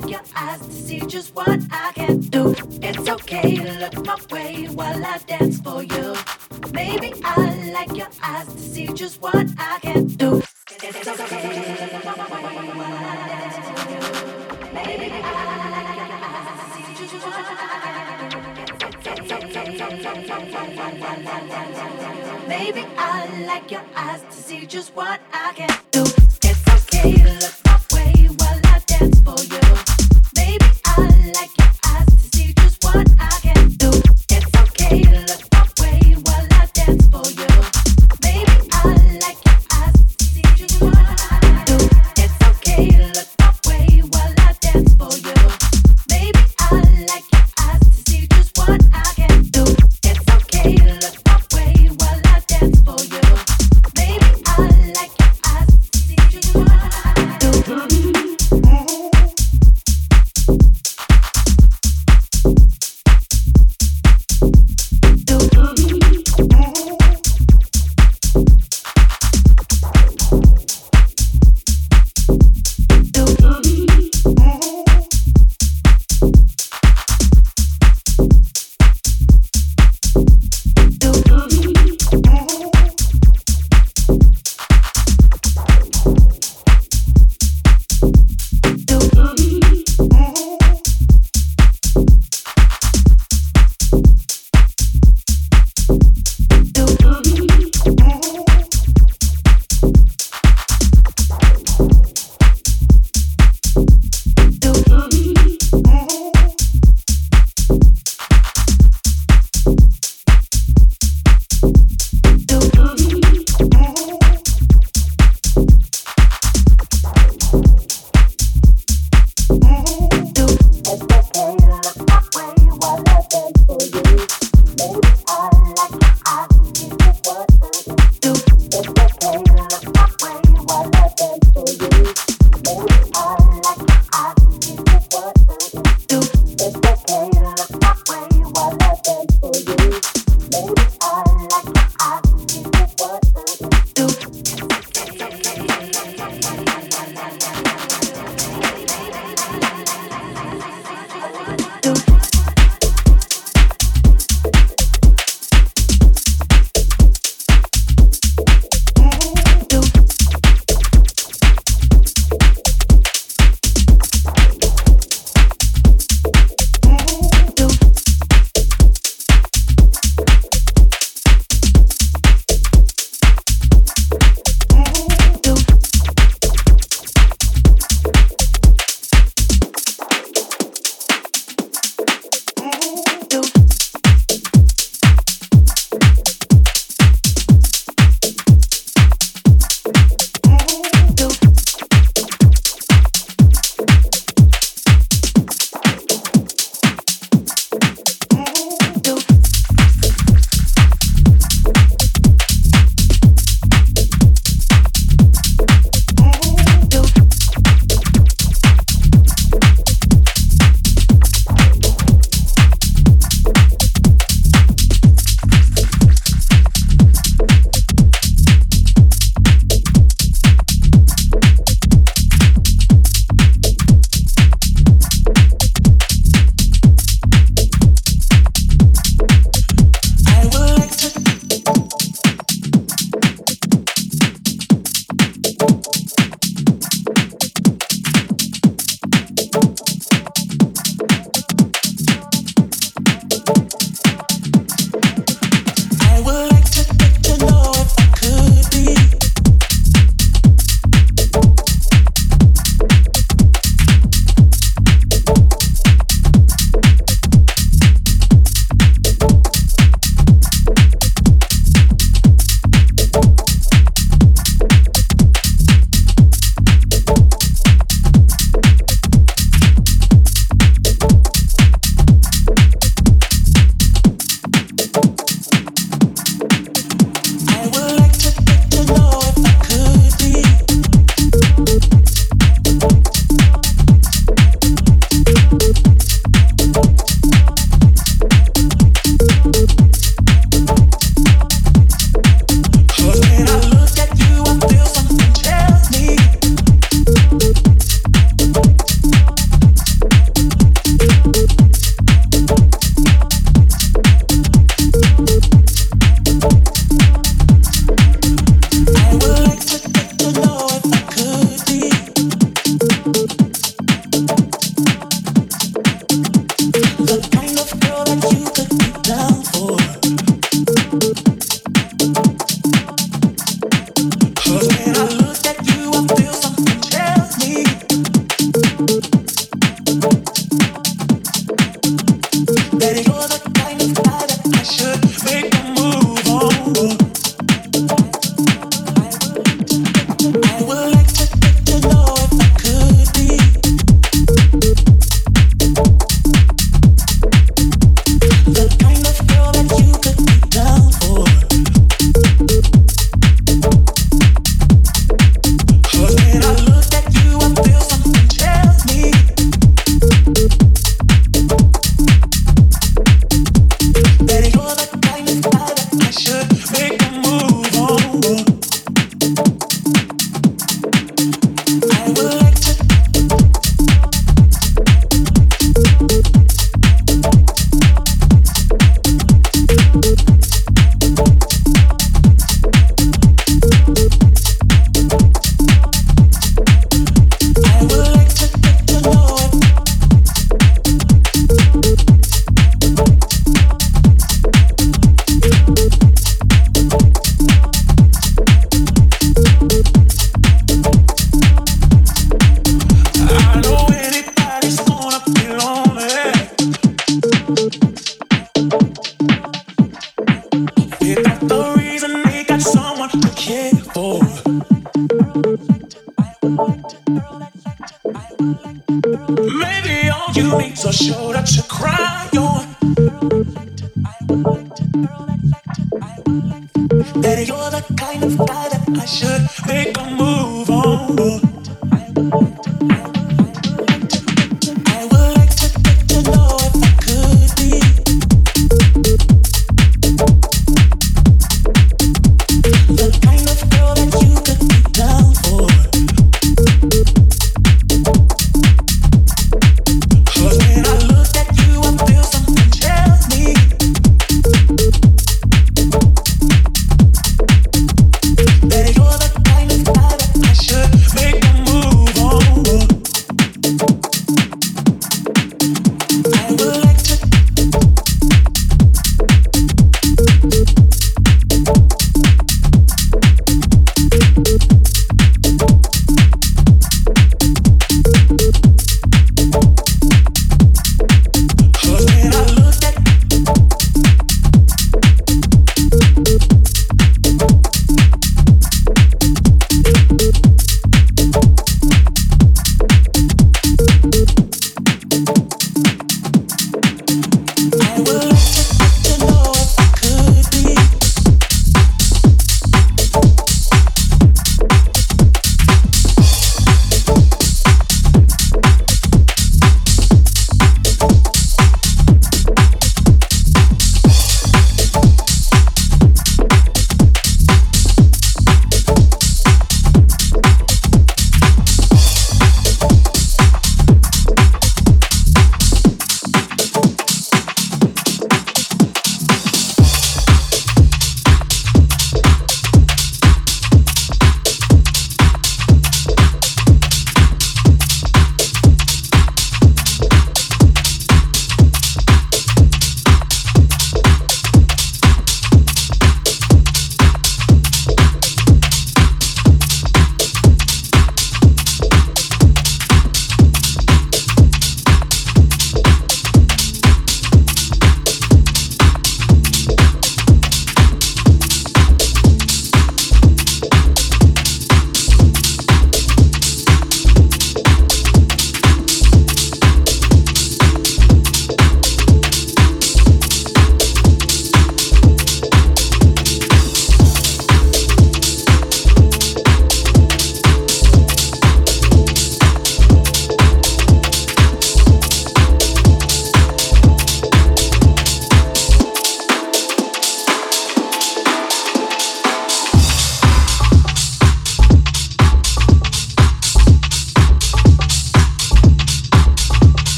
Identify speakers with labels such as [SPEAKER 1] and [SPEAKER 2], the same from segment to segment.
[SPEAKER 1] like your eyes to see just what I can do. It's okay, look my way while I dance for you. Maybe I like your eyes to see just what I can do. It's okay, look my way while I dance for you. Maybe I like your eyes to see just what I can do. Maybe I like your eyes to see just what I can do. It's okay, look dance for you. Baby, I like your eyes to see just what I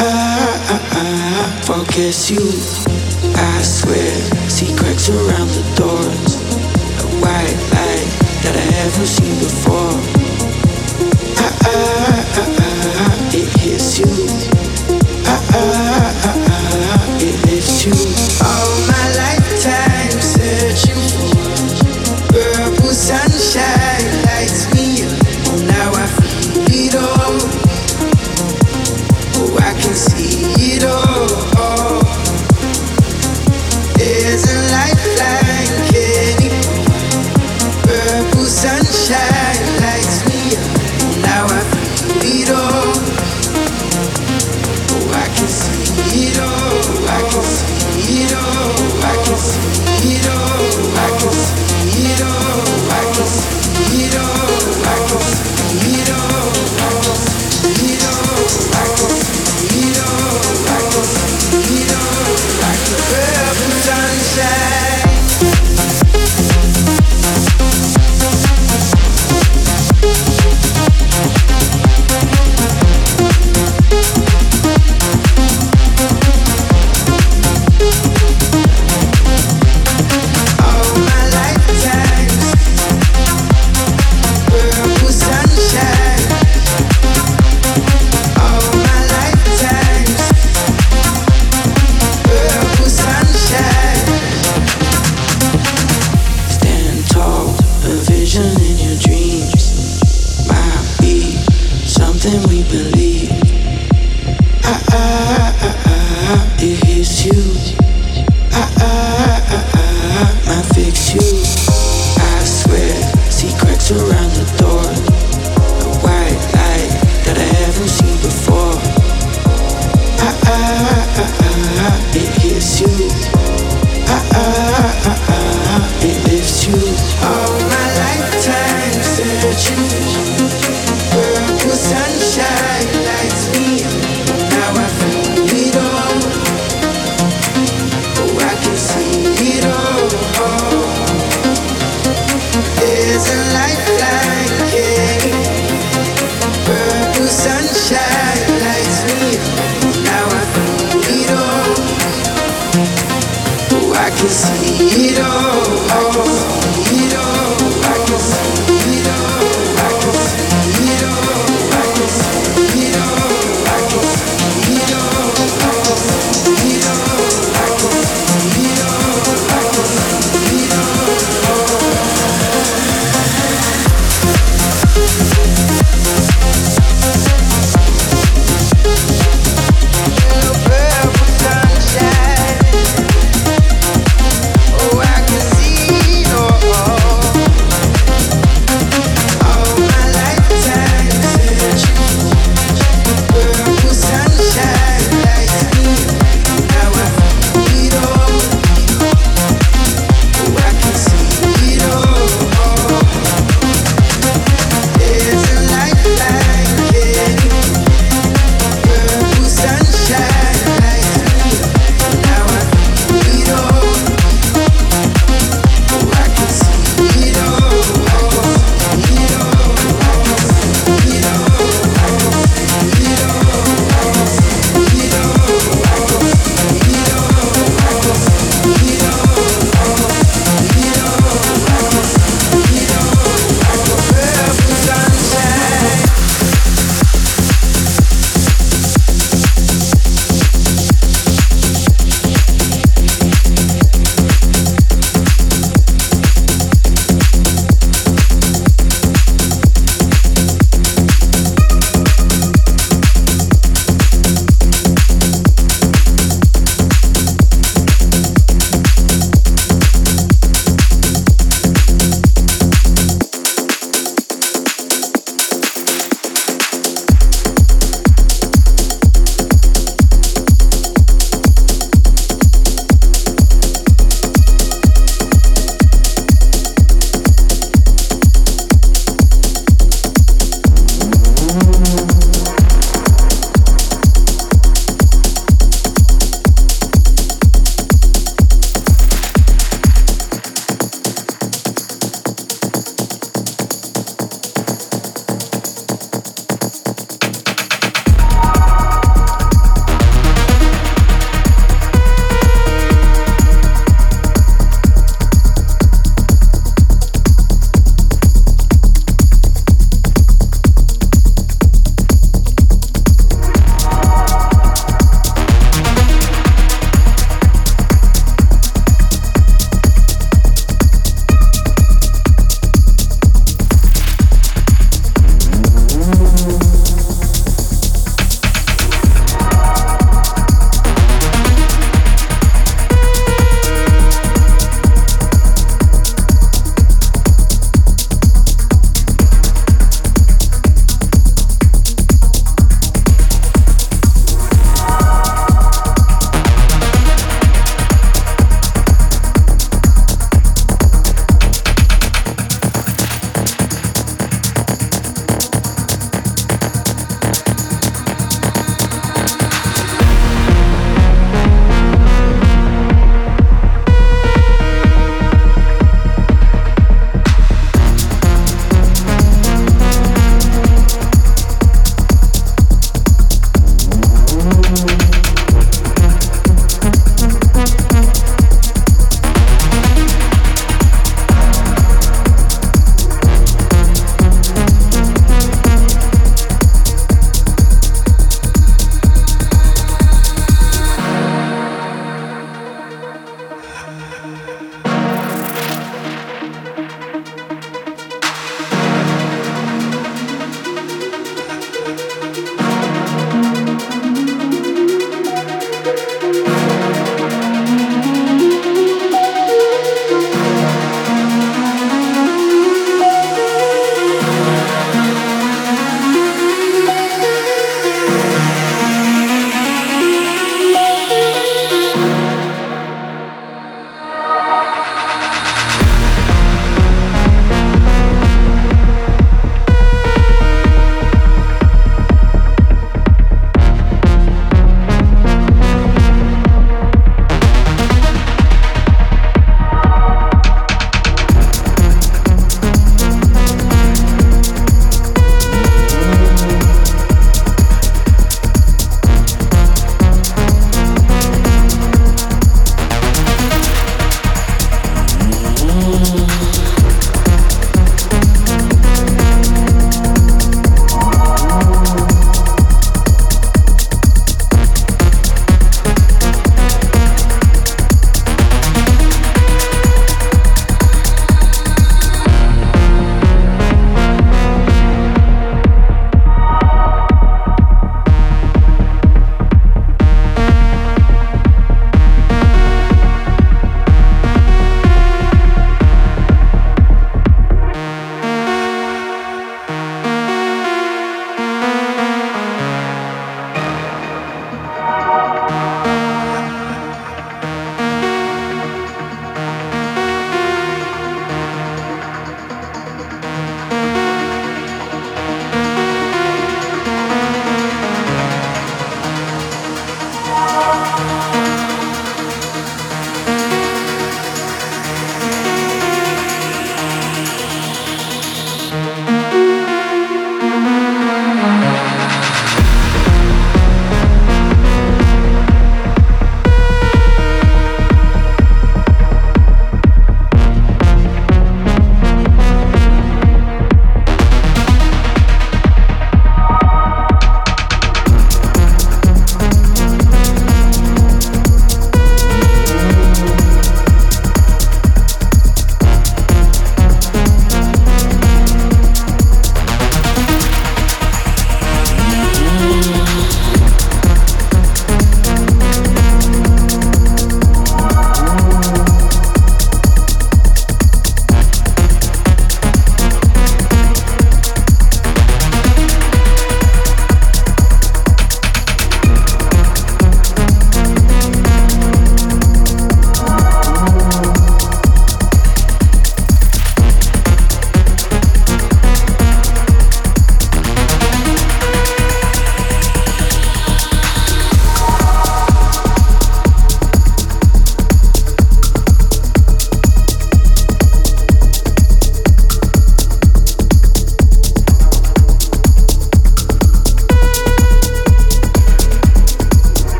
[SPEAKER 2] I, focus you. I swear, see cracks around the doors. A white light that I haven't seen before. I, I, I, I, it hits you.